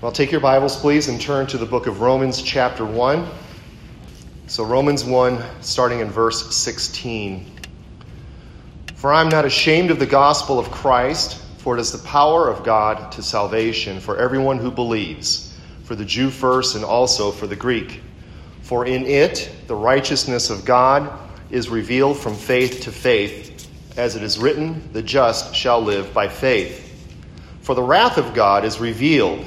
Well, take your Bibles, please, and turn to the book of Romans, chapter 1. So, Romans 1, starting in verse 16. For I am not ashamed of the gospel of Christ, for it is the power of God to salvation for everyone who believes, for the Jew first and also for the Greek. For in it the righteousness of God is revealed from faith to faith, as it is written, the just shall live by faith. For the wrath of God is revealed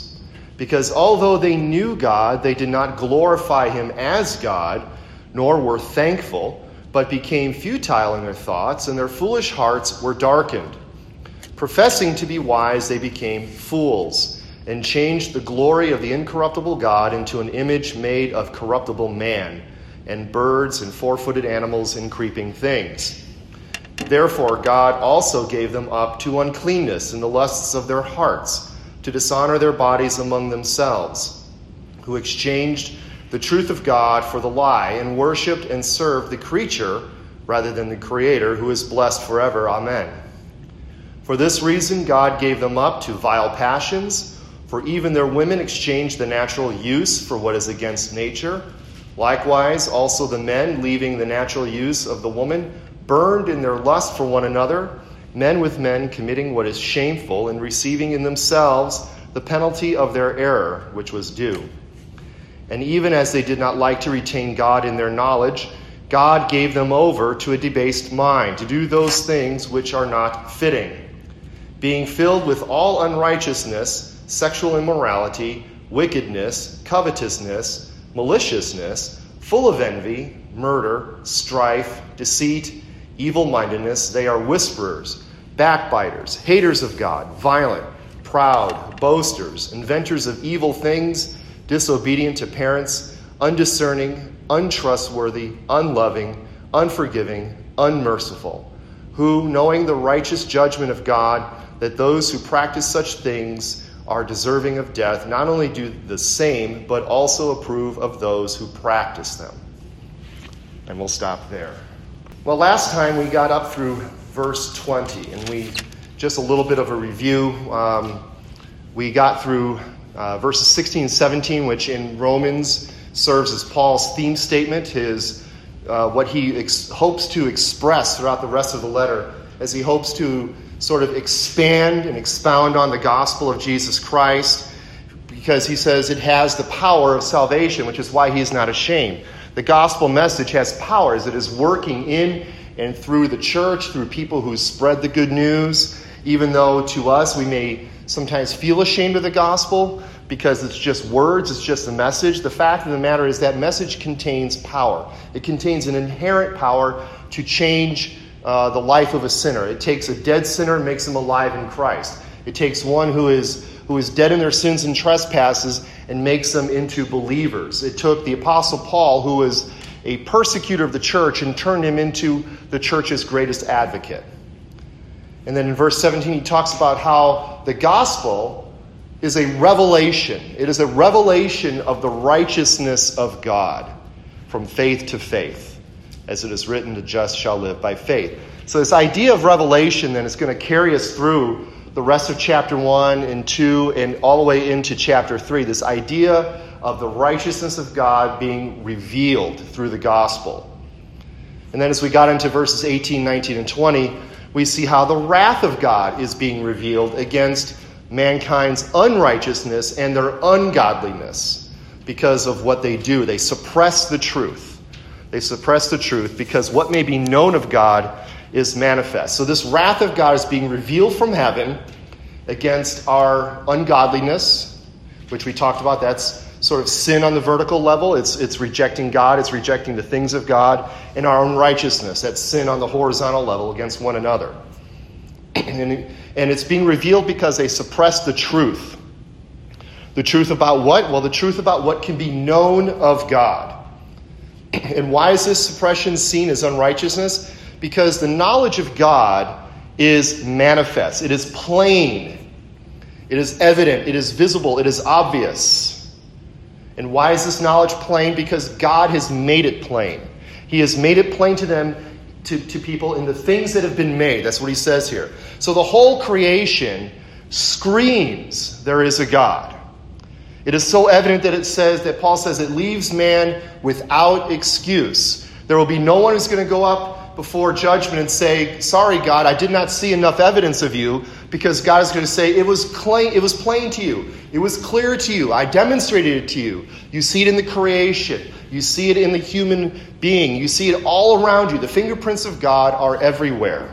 Because although they knew God, they did not glorify him as God, nor were thankful, but became futile in their thoughts, and their foolish hearts were darkened. Professing to be wise, they became fools, and changed the glory of the incorruptible God into an image made of corruptible man, and birds, and four footed animals, and creeping things. Therefore, God also gave them up to uncleanness in the lusts of their hearts to dishonor their bodies among themselves, who exchanged the truth of God for the lie and worshiped and served the creature rather than the Creator, who is blessed forever. Amen. For this reason, God gave them up to vile passions, for even their women exchanged the natural use for what is against nature. Likewise, also the men, leaving the natural use of the woman, burned in their lust for one another men with men committing what is shameful and receiving in themselves the penalty of their error, which was due. And even as they did not like to retain God in their knowledge, God gave them over to a debased mind to do those things which are not fitting, being filled with all unrighteousness, sexual immorality, wickedness, covetousness, maliciousness, full of envy, murder, strife, deceit evil mindedness. They are whisperers, backbiters, haters of God, violent, proud, boasters, inventors of evil things, disobedient to parents, undiscerning, untrustworthy, unloving, unforgiving, unmerciful, who, knowing the righteous judgment of God, that those who practice such things are deserving of death, not only do the same, but also approve of those who practice them. And we'll stop there. Well, last time we got up through verse 20, and we just a little bit of a review. Um, we got through uh, verses 16 and 17, which in Romans serves as Paul's theme statement, his uh, what he ex- hopes to express throughout the rest of the letter, as he hopes to sort of expand and expound on the gospel of Jesus Christ, because he says it has the power of salvation, which is why he is not ashamed. The gospel message has powers. It is working in and through the church, through people who spread the good news, even though to us we may sometimes feel ashamed of the gospel because it's just words, it's just a message. The fact of the matter is that message contains power. It contains an inherent power to change uh, the life of a sinner. It takes a dead sinner and makes him alive in Christ. It takes one who is who is dead in their sins and trespasses and makes them into believers. It took the Apostle Paul, who was a persecutor of the church, and turned him into the church's greatest advocate. And then in verse 17, he talks about how the gospel is a revelation. It is a revelation of the righteousness of God from faith to faith. As it is written, the just shall live by faith. So, this idea of revelation then is going to carry us through the rest of chapter 1 and 2 and all the way into chapter 3. This idea of the righteousness of God being revealed through the gospel. And then as we got into verses 18, 19, and 20, we see how the wrath of God is being revealed against mankind's unrighteousness and their ungodliness because of what they do. They suppress the truth. They suppress the truth because what may be known of God is manifest. So, this wrath of God is being revealed from heaven against our ungodliness, which we talked about. That's sort of sin on the vertical level. It's, it's rejecting God, it's rejecting the things of God, and our unrighteousness. That's sin on the horizontal level against one another. and, and it's being revealed because they suppress the truth. The truth about what? Well, the truth about what can be known of God. And why is this suppression seen as unrighteousness? Because the knowledge of God is manifest, it is plain, it is evident, it is visible, it is obvious. And why is this knowledge plain? Because God has made it plain. He has made it plain to them, to, to people, in the things that have been made. That's what he says here. So the whole creation screams there is a God. It is so evident that it says that Paul says it leaves man without excuse. There will be no one who's going to go up before judgment and say, Sorry, God, I did not see enough evidence of you, because God is going to say, It was plain, it was plain to you. It was clear to you. I demonstrated it to you. You see it in the creation. You see it in the human being. You see it all around you. The fingerprints of God are everywhere.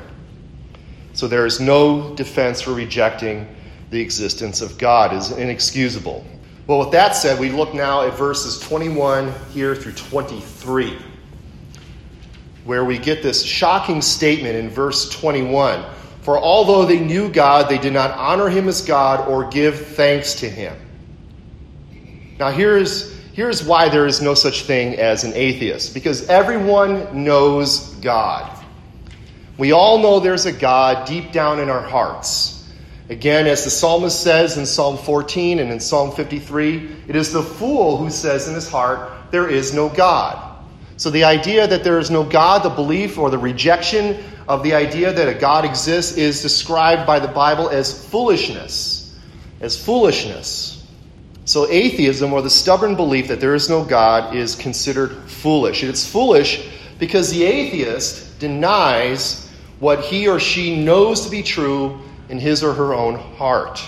So there is no defense for rejecting the existence of God. It is inexcusable. Well, with that said, we look now at verses 21 here through 23, where we get this shocking statement in verse 21 For although they knew God, they did not honor him as God or give thanks to him. Now, here's, here's why there is no such thing as an atheist because everyone knows God. We all know there's a God deep down in our hearts. Again, as the psalmist says in Psalm 14 and in Psalm 53, it is the fool who says in his heart, There is no God. So the idea that there is no God, the belief or the rejection of the idea that a God exists, is described by the Bible as foolishness. As foolishness. So atheism, or the stubborn belief that there is no God, is considered foolish. It's foolish because the atheist denies what he or she knows to be true in his or her own heart.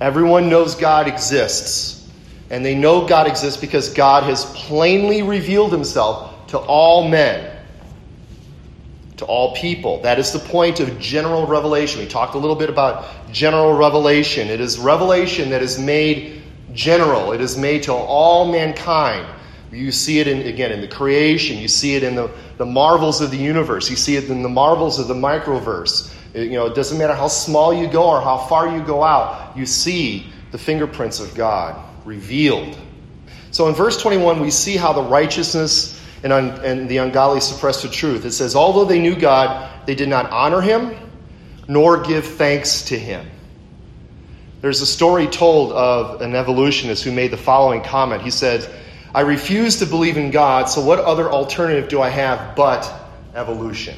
Everyone knows God exists, and they know God exists because God has plainly revealed himself to all men, to all people. That is the point of general revelation. We talked a little bit about general revelation. It is revelation that is made general, it is made to all mankind. You see it in, again in the creation, you see it in the, the marvels of the universe, you see it in the marvels of the microverse. You know, it doesn't matter how small you go or how far you go out, you see the fingerprints of God revealed. So in verse 21, we see how the righteousness and, un- and the ungodly suppress the truth. It says, Although they knew God, they did not honor him nor give thanks to him. There's a story told of an evolutionist who made the following comment. He said, I refuse to believe in God, so what other alternative do I have but evolution?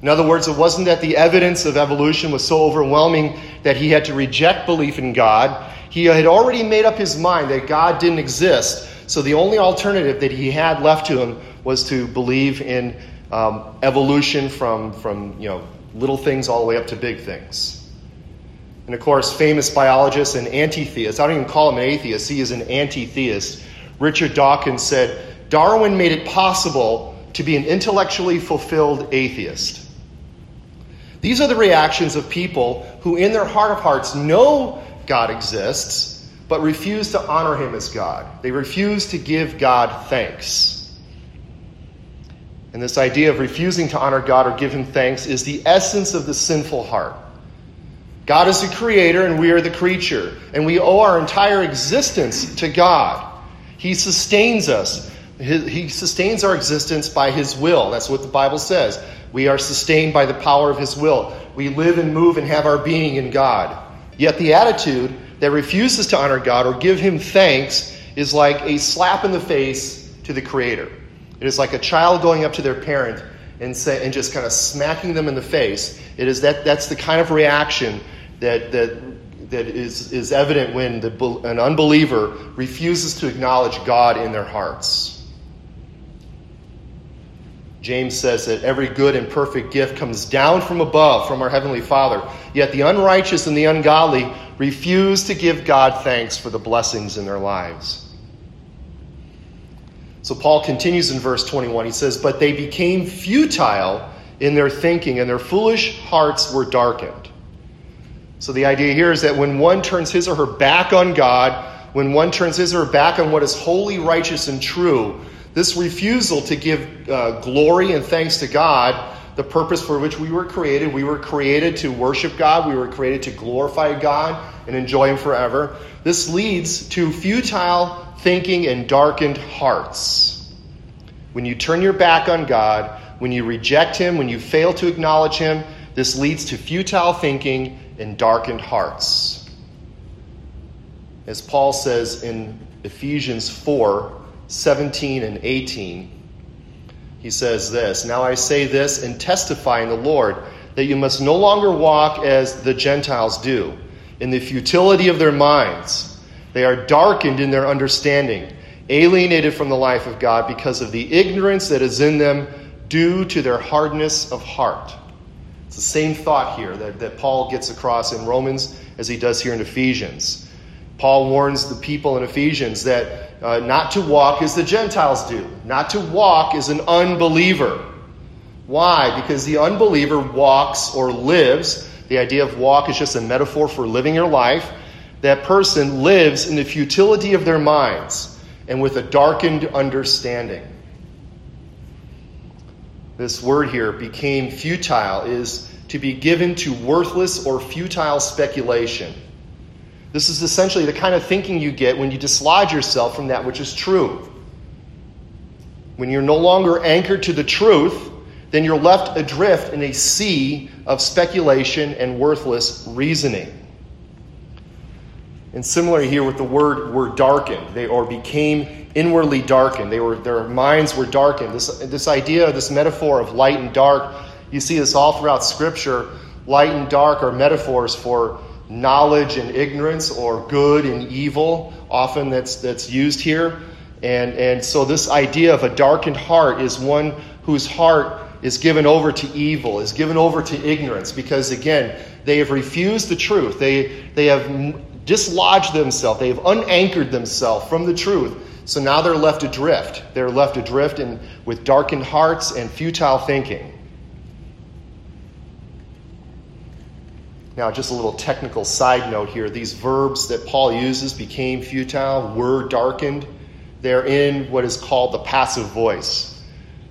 In other words, it wasn't that the evidence of evolution was so overwhelming that he had to reject belief in God. He had already made up his mind that God didn't exist. So the only alternative that he had left to him was to believe in um, evolution from, from you know, little things all the way up to big things. And of course, famous biologist and anti theist, I don't even call him an atheist, he is an anti theist. Richard Dawkins said Darwin made it possible to be an intellectually fulfilled atheist. These are the reactions of people who, in their heart of hearts, know God exists, but refuse to honor him as God. They refuse to give God thanks. And this idea of refusing to honor God or give him thanks is the essence of the sinful heart. God is the creator and we are the creature, and we owe our entire existence to God. He sustains us. He sustains our existence by His will. That's what the Bible says. We are sustained by the power of His will. We live and move and have our being in God. Yet the attitude that refuses to honor God or give Him thanks is like a slap in the face to the Creator. It is like a child going up to their parent and, say, and just kind of smacking them in the face. It is that, that's the kind of reaction that, that, that is, is evident when the, an unbeliever refuses to acknowledge God in their hearts. James says that every good and perfect gift comes down from above, from our Heavenly Father. Yet the unrighteous and the ungodly refuse to give God thanks for the blessings in their lives. So Paul continues in verse 21. He says, But they became futile in their thinking, and their foolish hearts were darkened. So the idea here is that when one turns his or her back on God, when one turns his or her back on what is holy, righteous, and true, this refusal to give uh, glory and thanks to God, the purpose for which we were created, we were created to worship God, we were created to glorify God and enjoy Him forever. This leads to futile thinking and darkened hearts. When you turn your back on God, when you reject Him, when you fail to acknowledge Him, this leads to futile thinking and darkened hearts. As Paul says in Ephesians 4 17 and 18, he says this Now I say this and testify in the Lord that you must no longer walk as the Gentiles do, in the futility of their minds. They are darkened in their understanding, alienated from the life of God because of the ignorance that is in them due to their hardness of heart. It's the same thought here that, that Paul gets across in Romans as he does here in Ephesians. Paul warns the people in Ephesians that uh, not to walk as the Gentiles do, not to walk as an unbeliever. Why? Because the unbeliever walks or lives. The idea of walk is just a metaphor for living your life. That person lives in the futility of their minds and with a darkened understanding. This word here became futile is to be given to worthless or futile speculation. This is essentially the kind of thinking you get when you dislodge yourself from that which is true. When you're no longer anchored to the truth, then you're left adrift in a sea of speculation and worthless reasoning. And similarly here with the word were darkened, they or became inwardly darkened. They were their minds were darkened. This this idea, this metaphor of light and dark, you see this all throughout Scripture. Light and dark are metaphors for knowledge and ignorance or good and evil, often that's, that's used here. And, and so, this idea of a darkened heart is one whose heart is given over to evil, is given over to ignorance, because again, they have refused the truth. They, they have dislodged themselves, they have unanchored themselves from the truth. So now they're left adrift. They're left adrift in, with darkened hearts and futile thinking. Now, just a little technical side note here. These verbs that Paul uses became futile, were darkened. They're in what is called the passive voice.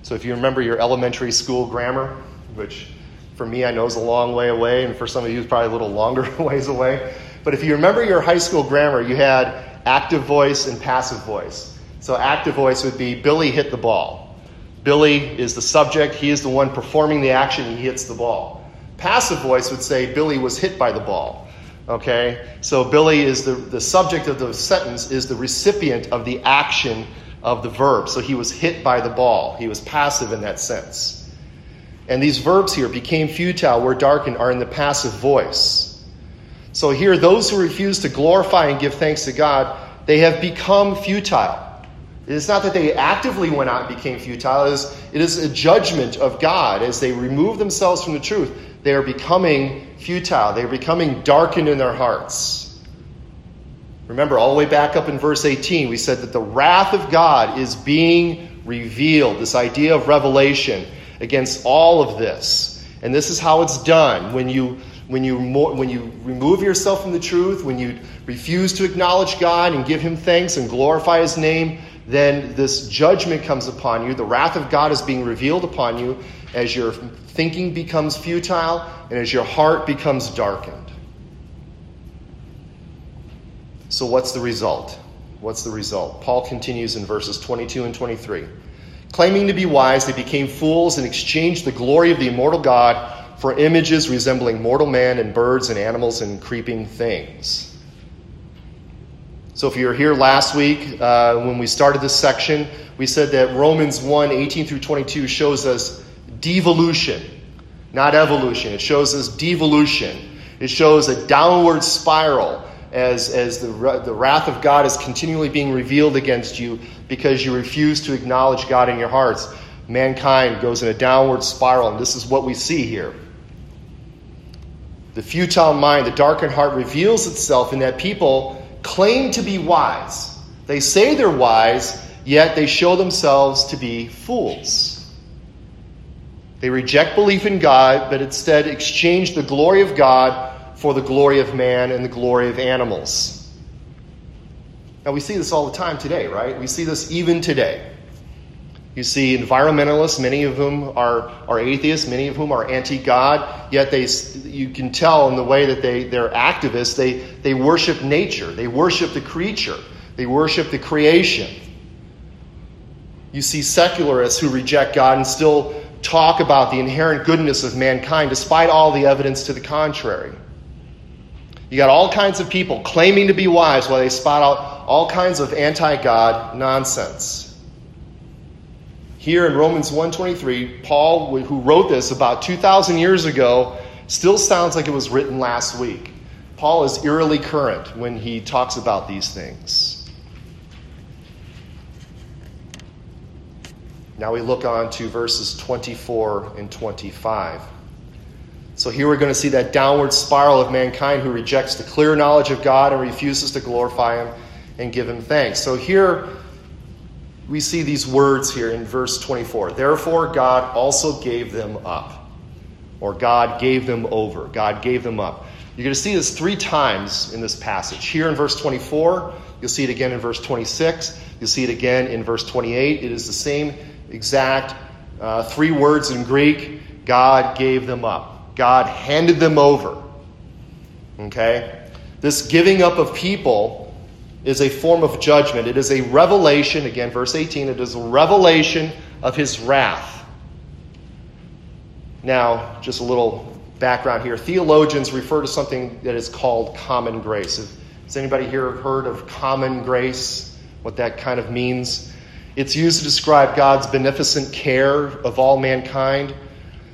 So, if you remember your elementary school grammar, which for me I know is a long way away, and for some of you it's probably a little longer ways away. But if you remember your high school grammar, you had active voice and passive voice. So, active voice would be Billy hit the ball. Billy is the subject, he is the one performing the action, he hits the ball. Passive voice would say Billy was hit by the ball. Okay? So Billy is the, the subject of the sentence, is the recipient of the action of the verb. So he was hit by the ball. He was passive in that sense. And these verbs here became futile, were darkened, are in the passive voice. So here, those who refuse to glorify and give thanks to God, they have become futile. It is not that they actively went out and became futile, it is, it is a judgment of God as they remove themselves from the truth they are becoming futile. They are becoming darkened in their hearts. Remember, all the way back up in verse 18, we said that the wrath of God is being revealed, this idea of revelation against all of this. And this is how it's done. When you, when you, when you remove yourself from the truth, when you refuse to acknowledge God and give Him thanks and glorify His name, then this judgment comes upon you. The wrath of God is being revealed upon you as your thinking becomes futile and as your heart becomes darkened. So, what's the result? What's the result? Paul continues in verses 22 and 23. Claiming to be wise, they became fools and exchanged the glory of the immortal God for images resembling mortal man and birds and animals and creeping things. So, if you were here last week uh, when we started this section, we said that Romans 1 18 through 22 shows us devolution, not evolution. It shows us devolution. It shows a downward spiral as, as the, the wrath of God is continually being revealed against you because you refuse to acknowledge God in your hearts. Mankind goes in a downward spiral, and this is what we see here. The futile mind, the darkened heart reveals itself in that people claim to be wise. They say they're wise, yet they show themselves to be fools. They reject belief in God, but instead exchange the glory of God for the glory of man and the glory of animals. Now, we see this all the time today, right? We see this even today. You see environmentalists, many of whom are, are atheists, many of whom are anti God, yet they, you can tell in the way that they, they're activists, they, they worship nature, they worship the creature. They worship the creation. You see secularists who reject God and still talk about the inherent goodness of mankind despite all the evidence to the contrary. You got all kinds of people claiming to be wise while they spot out all kinds of anti-God nonsense. Here in Romans 1:23, Paul who wrote this about 2000 years ago still sounds like it was written last week. Paul is eerily current when he talks about these things. Now we look on to verses 24 and 25. So here we're going to see that downward spiral of mankind who rejects the clear knowledge of God and refuses to glorify Him and give Him thanks. So here we see these words here in verse 24. Therefore, God also gave them up, or God gave them over. God gave them up. You're going to see this three times in this passage. Here in verse 24, you'll see it again in verse 26, you'll see it again in verse 28. It is the same exact uh, three words in Greek God gave them up, God handed them over. Okay? This giving up of people is a form of judgment. It is a revelation, again, verse 18, it is a revelation of his wrath. Now, just a little background here. Theologians refer to something that is called common grace. Has anybody here heard of common grace? What that kind of means? It's used to describe God's beneficent care of all mankind.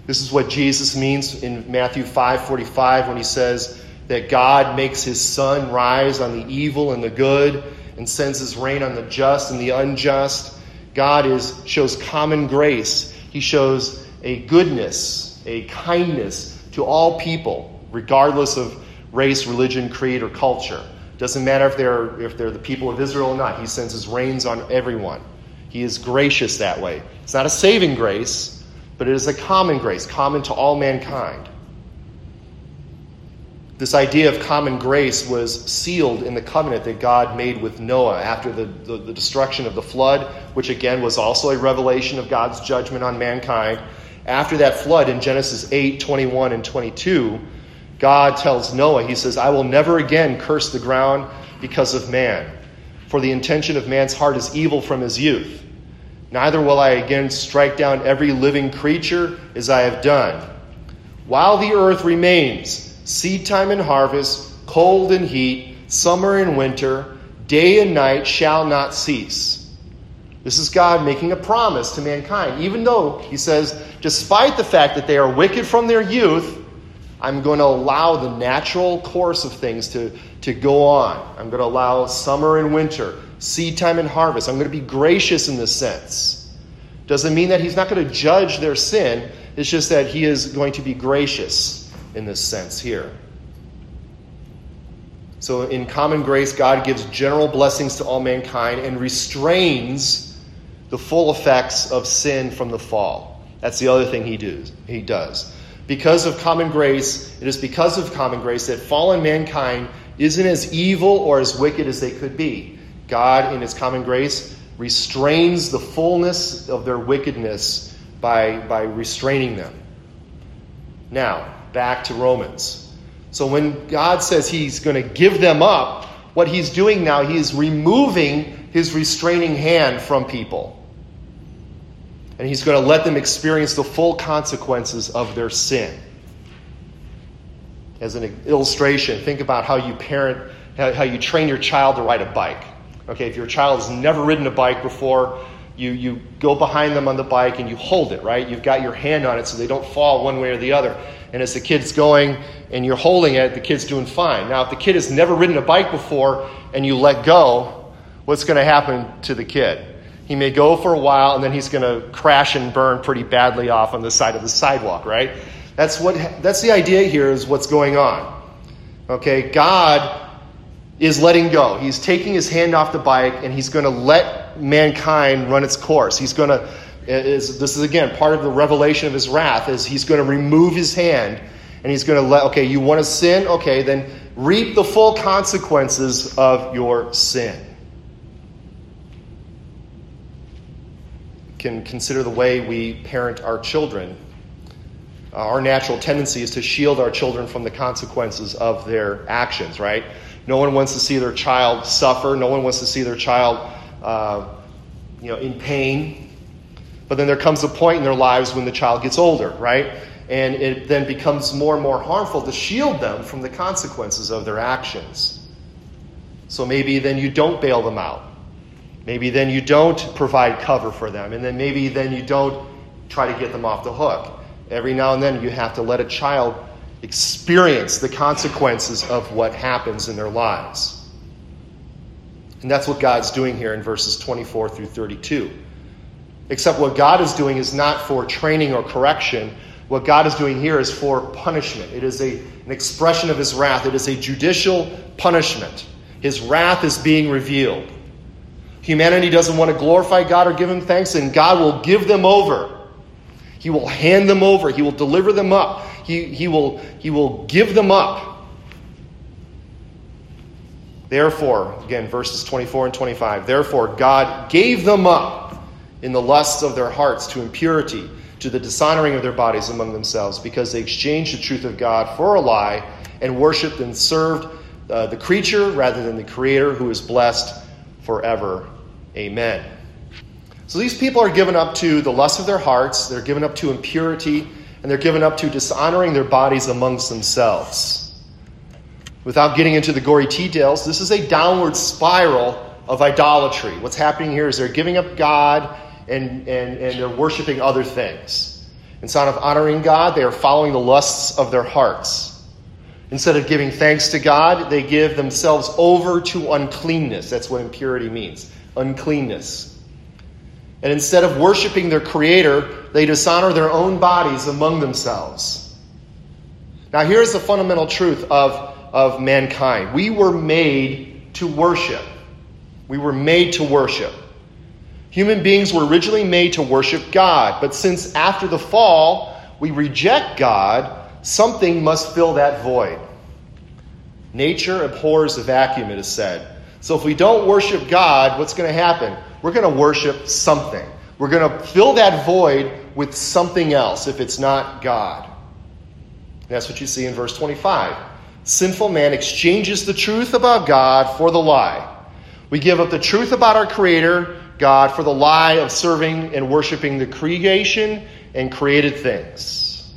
This is what Jesus means in Matthew 5:45 when he says that God makes his sun rise on the evil and the good and sends his rain on the just and the unjust. God is shows common grace. He shows a goodness, a kindness to all people, regardless of race, religion, creed, or culture. Doesn't matter if they're, if they're the people of Israel or not. He sends his rains on everyone. He is gracious that way. It's not a saving grace, but it is a common grace, common to all mankind. This idea of common grace was sealed in the covenant that God made with Noah after the, the, the, destruction of the flood, which again was also a revelation of God's judgment on mankind. After that flood in Genesis 8 21 and 22, God tells Noah, He says, I will never again curse the ground because of man, for the intention of man's heart is evil from his youth. Neither will I again strike down every living creature as I have done. While the earth remains, seed time and harvest, cold and heat, summer and winter, day and night shall not cease. This is God making a promise to mankind. Even though, he says, despite the fact that they are wicked from their youth, I'm going to allow the natural course of things to, to go on. I'm going to allow summer and winter, seed time and harvest. I'm going to be gracious in this sense. Doesn't mean that he's not going to judge their sin, it's just that he is going to be gracious in this sense here. So, in common grace, God gives general blessings to all mankind and restrains the full effects of sin from the fall. That's the other thing he, does. he does. Because of common grace, it is because of common grace that fallen mankind isn't as evil or as wicked as they could be. God, in his common grace, restrains the fullness of their wickedness by, by restraining them. Now, back to Romans. So when God says he's going to give them up, what he's doing now, he is removing his restraining hand from people and he's going to let them experience the full consequences of their sin. As an illustration, think about how you parent, how you train your child to ride a bike. Okay, if your child has never ridden a bike before, you, you go behind them on the bike and you hold it, right? You've got your hand on it so they don't fall one way or the other. And as the kid's going and you're holding it, the kid's doing fine. Now, if the kid has never ridden a bike before and you let go, what's going to happen to the kid? He may go for a while and then he's going to crash and burn pretty badly off on the side of the sidewalk, right? That's what that's the idea here is what's going on. Okay, God is letting go. He's taking his hand off the bike and he's going to let mankind run its course. He's going to is this is again part of the revelation of his wrath is he's going to remove his hand and he's going to let okay, you want to sin? Okay, then reap the full consequences of your sin. can consider the way we parent our children. Our natural tendency is to shield our children from the consequences of their actions, right? No one wants to see their child suffer. No one wants to see their child, uh, you know, in pain. But then there comes a point in their lives when the child gets older, right? And it then becomes more and more harmful to shield them from the consequences of their actions. So maybe then you don't bail them out. Maybe then you don't provide cover for them. And then maybe then you don't try to get them off the hook. Every now and then you have to let a child experience the consequences of what happens in their lives. And that's what God's doing here in verses 24 through 32. Except what God is doing is not for training or correction. What God is doing here is for punishment. It is a, an expression of his wrath, it is a judicial punishment. His wrath is being revealed. Humanity doesn't want to glorify God or give him thanks, and God will give them over. He will hand them over. He will deliver them up. He, he, will, he will give them up. Therefore, again, verses 24 and 25, therefore God gave them up in the lusts of their hearts to impurity, to the dishonoring of their bodies among themselves, because they exchanged the truth of God for a lie and worshiped and served uh, the creature rather than the Creator who is blessed forever. Amen. So these people are given up to the lust of their hearts, they're given up to impurity, and they're given up to dishonoring their bodies amongst themselves. Without getting into the gory details, this is a downward spiral of idolatry. What's happening here is they're giving up God and, and, and they're worshiping other things. Instead of honoring God, they are following the lusts of their hearts. Instead of giving thanks to God, they give themselves over to uncleanness. That's what impurity means uncleanness. And instead of worshiping their Creator, they dishonor their own bodies among themselves. Now, here's the fundamental truth of, of mankind we were made to worship. We were made to worship. Human beings were originally made to worship God, but since after the fall we reject God, something must fill that void. Nature abhors a vacuum, it is said. So if we don't worship God, what's going to happen? We're going to worship something. We're going to fill that void with something else if it's not God. that's what you see in verse 25. Sinful man exchanges the truth about God for the lie. We give up the truth about our Creator, God, for the lie of serving and worshiping the creation and created things.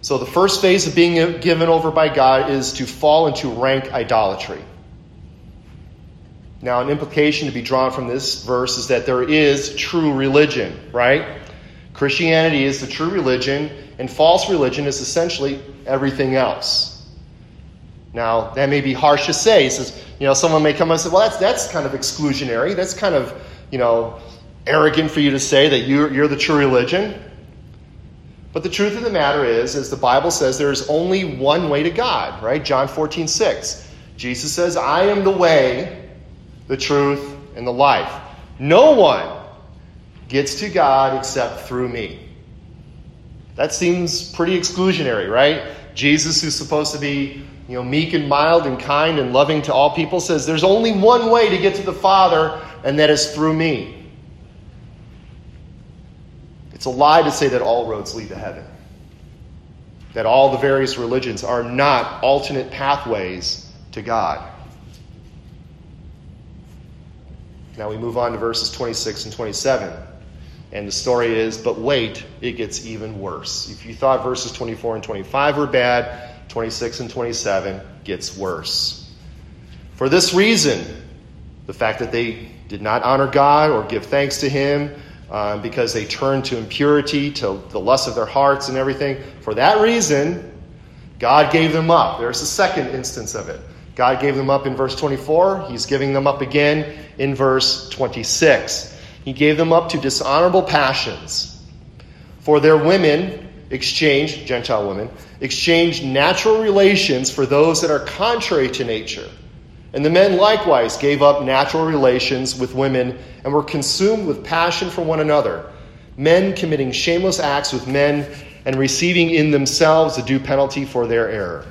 So, the first phase of being given over by God is to fall into rank idolatry. Now, an implication to be drawn from this verse is that there is true religion, right? Christianity is the true religion, and false religion is essentially everything else. Now, that may be harsh to say. Says, you know, someone may come and say, well, that's, that's kind of exclusionary. That's kind of, you know, arrogant for you to say that you're, you're the true religion. But the truth of the matter is, as the Bible says, there is only one way to God, right? John 14, 6. Jesus says, I am the way, the truth, and the life. No one gets to God except through me. That seems pretty exclusionary, right? Jesus, who's supposed to be you know, meek and mild and kind and loving to all people, says there's only one way to get to the Father, and that is through me. It's a lie to say that all roads lead to heaven. That all the various religions are not alternate pathways to God. Now we move on to verses 26 and 27. And the story is, but wait, it gets even worse. If you thought verses 24 and 25 were bad, 26 and 27 gets worse. For this reason, the fact that they did not honor God or give thanks to Him, um, because they turned to impurity, to the lust of their hearts and everything, for that reason, God gave them up. There's a second instance of it. God gave them up in verse 24. He's giving them up again in verse 26. He gave them up to dishonorable passions. For their women exchanged, Gentile women, exchanged natural relations for those that are contrary to nature. And the men likewise gave up natural relations with women and were consumed with passion for one another, men committing shameless acts with men and receiving in themselves a due penalty for their error.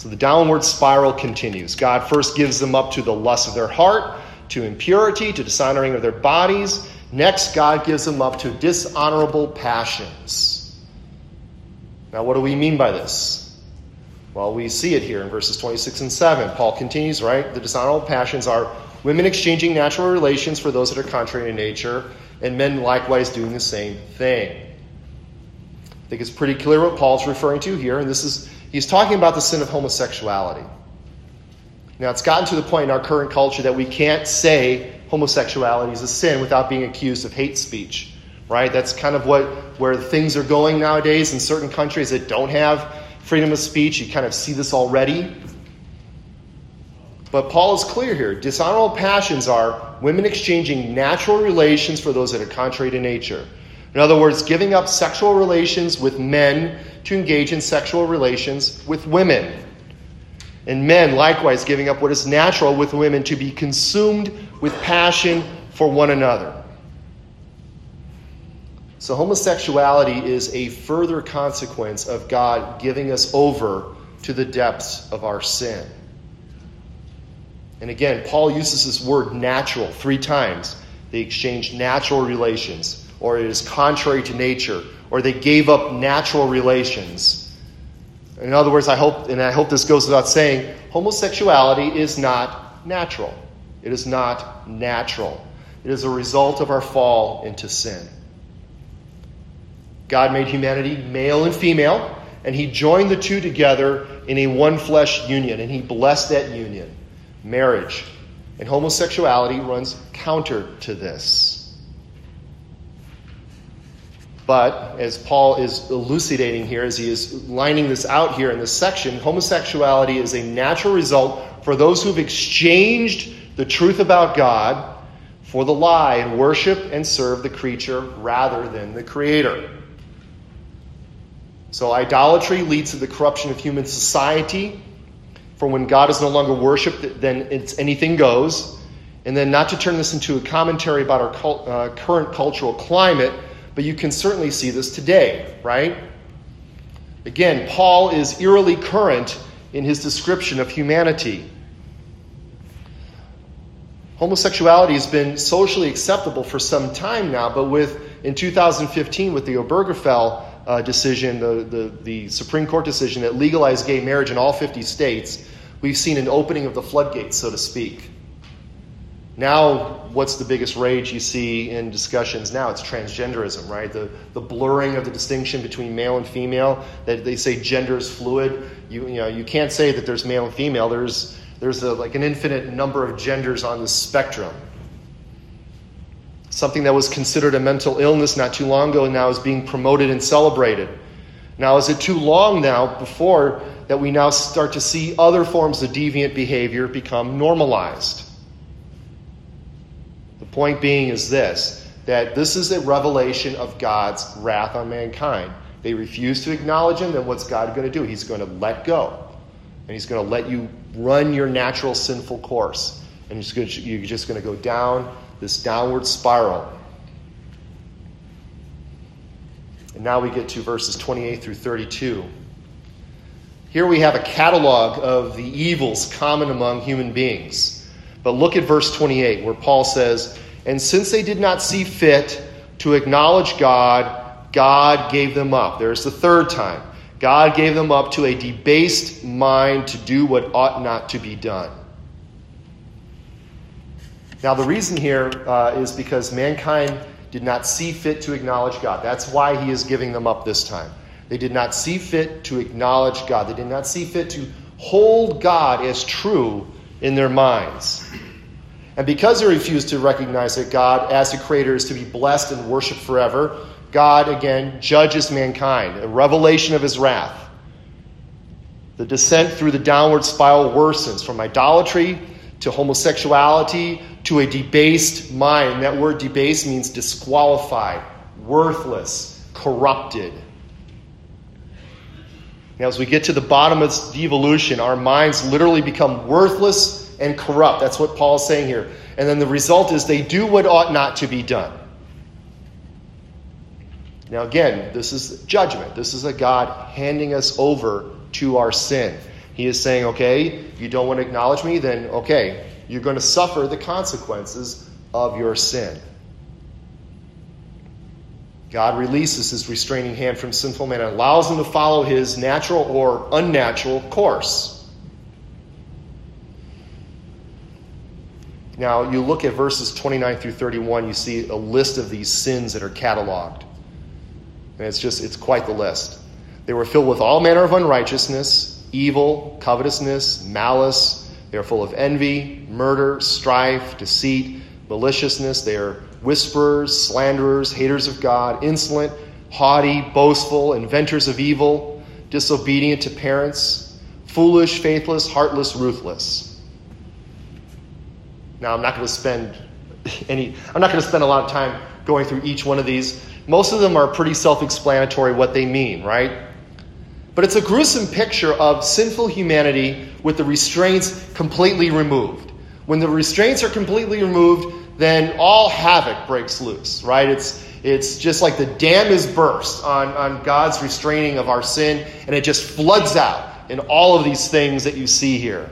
So the downward spiral continues. God first gives them up to the lust of their heart, to impurity, to dishonoring of their bodies. Next, God gives them up to dishonorable passions. Now, what do we mean by this? Well, we see it here in verses 26 and 7. Paul continues, right? The dishonorable passions are women exchanging natural relations for those that are contrary to nature, and men likewise doing the same thing. I think it's pretty clear what Paul's referring to here, and this is he's talking about the sin of homosexuality. Now, it's gotten to the point in our current culture that we can't say homosexuality is a sin without being accused of hate speech, right? That's kind of what where things are going nowadays in certain countries that don't have freedom of speech. You kind of see this already. But Paul is clear here. Dishonorable passions are women exchanging natural relations for those that are contrary to nature. In other words, giving up sexual relations with men to engage in sexual relations with women. And men, likewise, giving up what is natural with women to be consumed with passion for one another. So, homosexuality is a further consequence of God giving us over to the depths of our sin. And again, Paul uses this word natural three times. They exchanged natural relations, or it is contrary to nature, or they gave up natural relations. In other words, I hope, and I hope this goes without saying, homosexuality is not natural. It is not natural. It is a result of our fall into sin. God made humanity male and female, and He joined the two together in a one flesh union, and He blessed that union, marriage. And homosexuality runs counter to this. But as Paul is elucidating here, as he is lining this out here in this section, homosexuality is a natural result for those who've exchanged the truth about God for the lie and worship and serve the creature rather than the Creator. So, idolatry leads to the corruption of human society. For when God is no longer worshiped, then it's anything goes. And then, not to turn this into a commentary about our uh, current cultural climate, but you can certainly see this today, right? Again, Paul is eerily current in his description of humanity. Homosexuality has been socially acceptable for some time now, but with in 2015 with the Obergefell uh, decision, the, the, the Supreme Court decision that legalized gay marriage in all 50 states, we've seen an opening of the floodgates, so to speak. Now, what's the biggest rage you see in discussions now? It's transgenderism, right? The, the blurring of the distinction between male and female, that they say gender is fluid. You, you, know, you can't say that there's male and female. There's, there's a, like an infinite number of genders on the spectrum. Something that was considered a mental illness not too long ago and now is being promoted and celebrated. Now, is it too long now before that we now start to see other forms of deviant behavior become normalized? Point being is this that this is a revelation of God's wrath on mankind. They refuse to acknowledge Him, then what's God going to do? He's going to let go. And He's going to let you run your natural sinful course. And you're just going to go down this downward spiral. And now we get to verses 28 through 32. Here we have a catalog of the evils common among human beings. But look at verse 28, where Paul says, And since they did not see fit to acknowledge God, God gave them up. There's the third time. God gave them up to a debased mind to do what ought not to be done. Now, the reason here uh, is because mankind did not see fit to acknowledge God. That's why he is giving them up this time. They did not see fit to acknowledge God. They did not see fit to hold God as true in their minds. And because they refuse to recognize that God, as the creator, is to be blessed and worshiped forever, God again judges mankind, a revelation of his wrath. The descent through the downward spiral worsens from idolatry to homosexuality to a debased mind. That word debased means disqualified, worthless, corrupted. Now, as we get to the bottom of devolution, our minds literally become worthless and corrupt. That's what Paul is saying here. And then the result is they do what ought not to be done. Now, again, this is judgment. This is a God handing us over to our sin. He is saying, okay, you don't want to acknowledge me, then okay, you're going to suffer the consequences of your sin. God releases his restraining hand from sinful man and allows him to follow his natural or unnatural course. Now, you look at verses 29 through 31, you see a list of these sins that are cataloged. And it's just, it's quite the list. They were filled with all manner of unrighteousness, evil, covetousness, malice. They are full of envy, murder, strife, deceit, maliciousness. They are whisperers, slanderers, haters of God, insolent, haughty, boastful, inventors of evil, disobedient to parents, foolish, faithless, heartless, ruthless. Now, I'm not going to spend any, I'm not going to spend a lot of time going through each one of these. Most of them are pretty self explanatory what they mean, right? But it's a gruesome picture of sinful humanity with the restraints completely removed. When the restraints are completely removed, then all havoc breaks loose, right? It's, it's just like the dam is burst on, on God's restraining of our sin, and it just floods out in all of these things that you see here.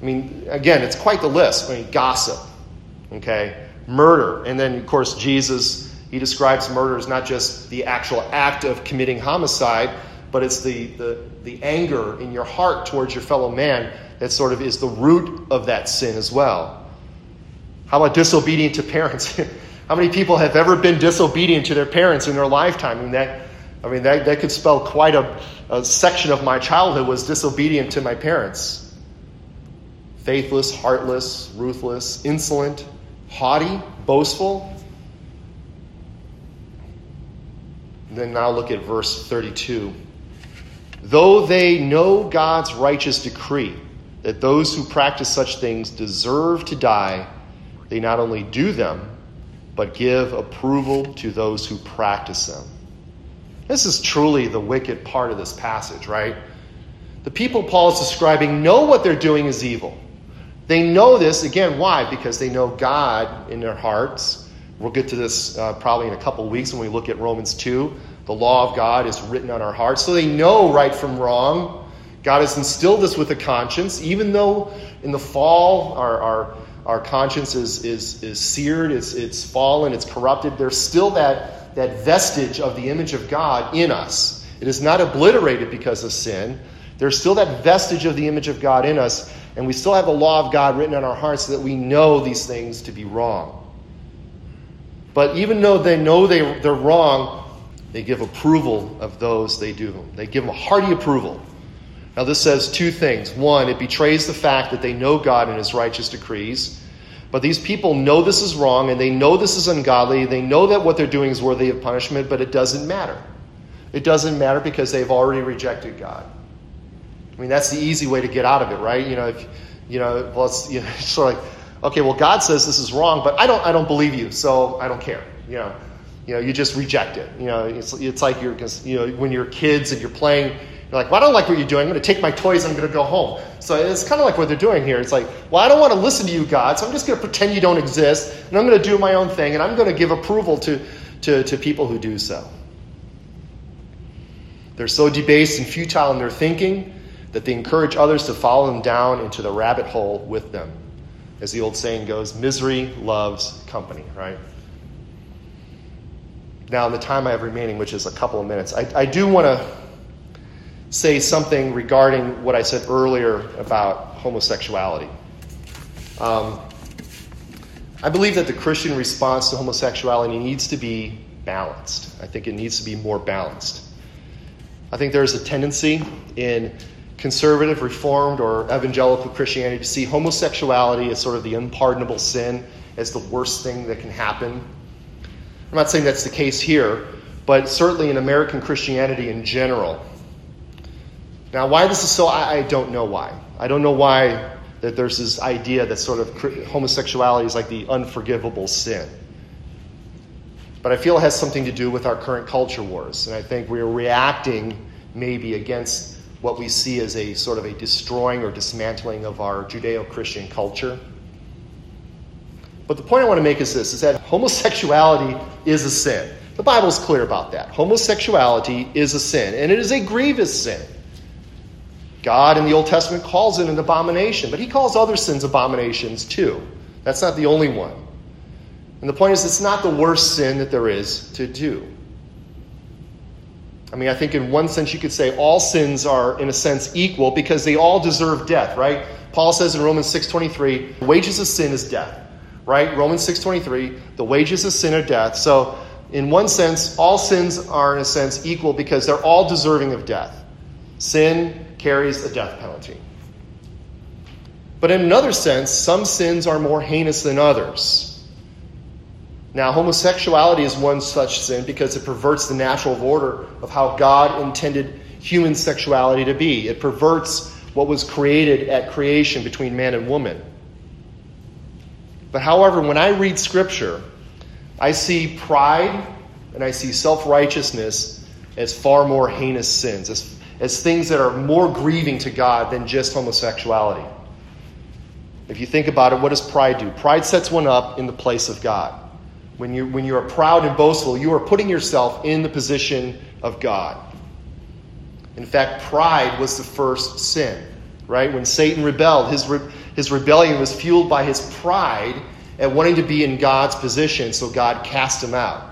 I mean, again, it's quite the list. I mean, gossip, okay, murder, and then, of course, Jesus, he describes murder as not just the actual act of committing homicide, but it's the, the, the anger in your heart towards your fellow man that sort of is the root of that sin as well. How about disobedient to parents? How many people have ever been disobedient to their parents in their lifetime? I mean, that, I mean, that, that could spell quite a, a section of my childhood was disobedient to my parents faithless, heartless, ruthless, insolent, haughty, boastful. And then now look at verse 32. Though they know God's righteous decree that those who practice such things deserve to die, they not only do them, but give approval to those who practice them. This is truly the wicked part of this passage, right? The people Paul is describing know what they're doing is evil. They know this, again, why? Because they know God in their hearts. We'll get to this uh, probably in a couple weeks when we look at Romans 2. The law of God is written on our hearts. So they know right from wrong. God has instilled us with a conscience, even though in the fall our, our, our conscience is, is, is seared, it's, it's fallen, it's corrupted. There's still that, that vestige of the image of God in us. It is not obliterated because of sin. There's still that vestige of the image of God in us and we still have the law of God written on our hearts so that we know these things to be wrong. But even though they know they, they're wrong, they give approval of those they do. They give them a hearty approval. Now, this says two things. One, it betrays the fact that they know God and His righteous decrees. But these people know this is wrong and they know this is ungodly. They know that what they're doing is worthy of punishment, but it doesn't matter. It doesn't matter because they've already rejected God. I mean, that's the easy way to get out of it, right? You know, if, you know, well, it's, you know, it's sort of like, okay, well, God says this is wrong, but I don't, I don't believe you, so I don't care. You know, you know, you just reject it. You know, it's, it's like you're, you know, when you're kids and you're playing, you're like, well, I don't like what you're doing. I'm going to take my toys. And I'm going to go home. So it's kind of like what they're doing here. It's like, well, I don't want to listen to you, God, so I'm just going to pretend you don't exist, and I'm going to do my own thing, and I'm going to give approval to, to, to people who do so. They're so debased and futile in their thinking that they encourage others to follow them down into the rabbit hole with them. As the old saying goes, misery loves company, right? Now, in the time I have remaining, which is a couple of minutes, I, I do want to say something regarding what I said earlier about homosexuality. Um, I believe that the Christian response to homosexuality needs to be balanced. I think it needs to be more balanced. I think there's a tendency in conservative, reformed, or evangelical Christianity to see homosexuality as sort of the unpardonable sin, as the worst thing that can happen. I'm not saying that's the case here, but certainly in American Christianity in general. Now, why this is so, I, I don't know why. I don't know why that there's this idea that sort of homosexuality is like the unforgivable sin. But I feel it has something to do with our current culture wars. And I think we're reacting maybe against what we see as a sort of a destroying or dismantling of our Judeo Christian culture. But the point I want to make is this is that homosexuality is a sin. The Bible is clear about that. Homosexuality is a sin, and it is a grievous sin. God in the Old Testament calls it an abomination, but he calls other sins abominations too. That's not the only one. And the point is, it's not the worst sin that there is to do. I mean, I think in one sense you could say all sins are, in a sense, equal because they all deserve death, right? Paul says in Romans 6.23, the wages of sin is death, right? Romans 6.23, the wages of sin are death. So, in one sense, all sins are, in a sense, equal because they're all deserving of death. Sin carries a death penalty. But in another sense, some sins are more heinous than others. Now, homosexuality is one such sin because it perverts the natural order of how God intended human sexuality to be. It perverts what was created at creation between man and woman. But however, when I read Scripture, I see pride and I see self righteousness as far more heinous sins, as, as things that are more grieving to God than just homosexuality. If you think about it, what does pride do? Pride sets one up in the place of God. When you, when you are proud and boastful, you are putting yourself in the position of God. In fact, pride was the first sin, right? When Satan rebelled, his, re- his rebellion was fueled by his pride at wanting to be in God's position, so God cast him out.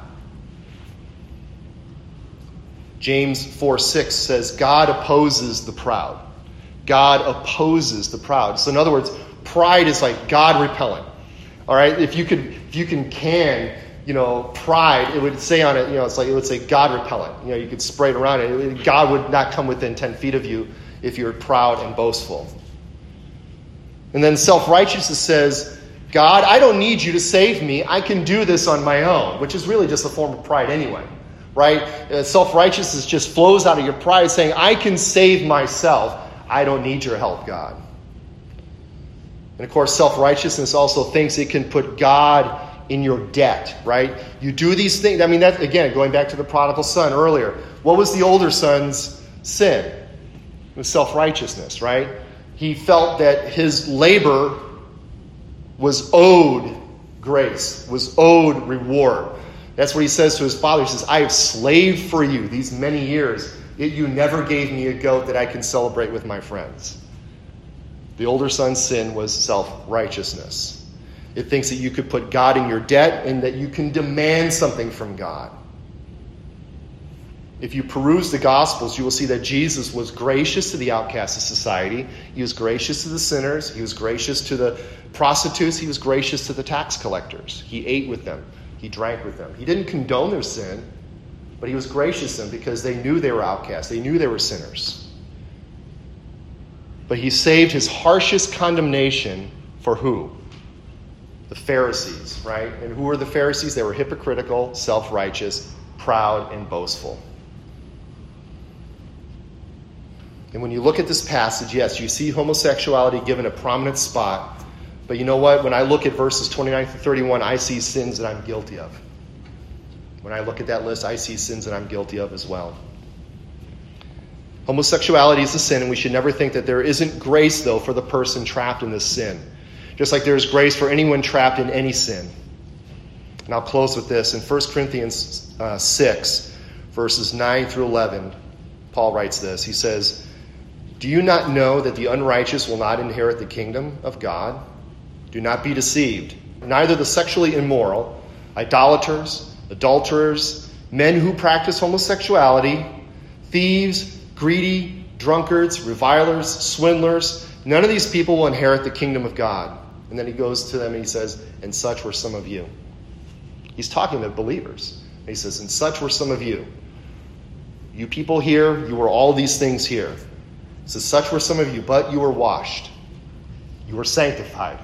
James 4 6 says, God opposes the proud. God opposes the proud. So, in other words, pride is like God repellent. All right, if you could, if you can can, you know, pride, it would say on it, you know, it's like it would say God repellent. You know, you could spray it around it. God would not come within ten feet of you if you're proud and boastful. And then self righteousness says, God, I don't need you to save me. I can do this on my own, which is really just a form of pride anyway, right? Uh, self righteousness just flows out of your pride saying, I can save myself. I don't need your help, God. And of course, self righteousness also thinks it can put God in your debt, right? You do these things. I mean, that again, going back to the prodigal son earlier. What was the older son's sin? It was self righteousness, right? He felt that his labor was owed grace, was owed reward. That's what he says to his father. He says, I have slaved for you these many years, yet you never gave me a goat that I can celebrate with my friends. The older son's sin was self righteousness. It thinks that you could put God in your debt and that you can demand something from God. If you peruse the Gospels, you will see that Jesus was gracious to the outcasts of society. He was gracious to the sinners. He was gracious to the prostitutes. He was gracious to the tax collectors. He ate with them. He drank with them. He didn't condone their sin, but he was gracious to them because they knew they were outcasts. They knew they were sinners. But he saved his harshest condemnation for who? The Pharisees, right? And who were the Pharisees? They were hypocritical, self righteous, proud, and boastful. And when you look at this passage, yes, you see homosexuality given a prominent spot. But you know what? When I look at verses 29 through 31, I see sins that I'm guilty of. When I look at that list, I see sins that I'm guilty of as well. Homosexuality is a sin, and we should never think that there isn't grace, though, for the person trapped in this sin. Just like there is grace for anyone trapped in any sin. And I'll close with this. In 1 Corinthians uh, 6, verses 9 through 11, Paul writes this. He says, Do you not know that the unrighteous will not inherit the kingdom of God? Do not be deceived. Neither the sexually immoral, idolaters, adulterers, men who practice homosexuality, thieves, greedy, drunkards, revilers, swindlers. None of these people will inherit the kingdom of God. And then he goes to them and he says, And such were some of you. He's talking to believers. He says, And such were some of you. You people here, you were all these things here. He says, Such were some of you, but you were washed. You were sanctified.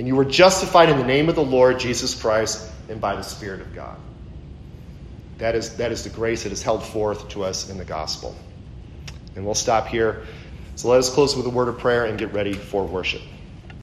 And you were justified in the name of the Lord Jesus Christ and by the Spirit of God. That is, that is the grace that is held forth to us in the gospel. And we'll stop here. So let us close with a word of prayer and get ready for worship.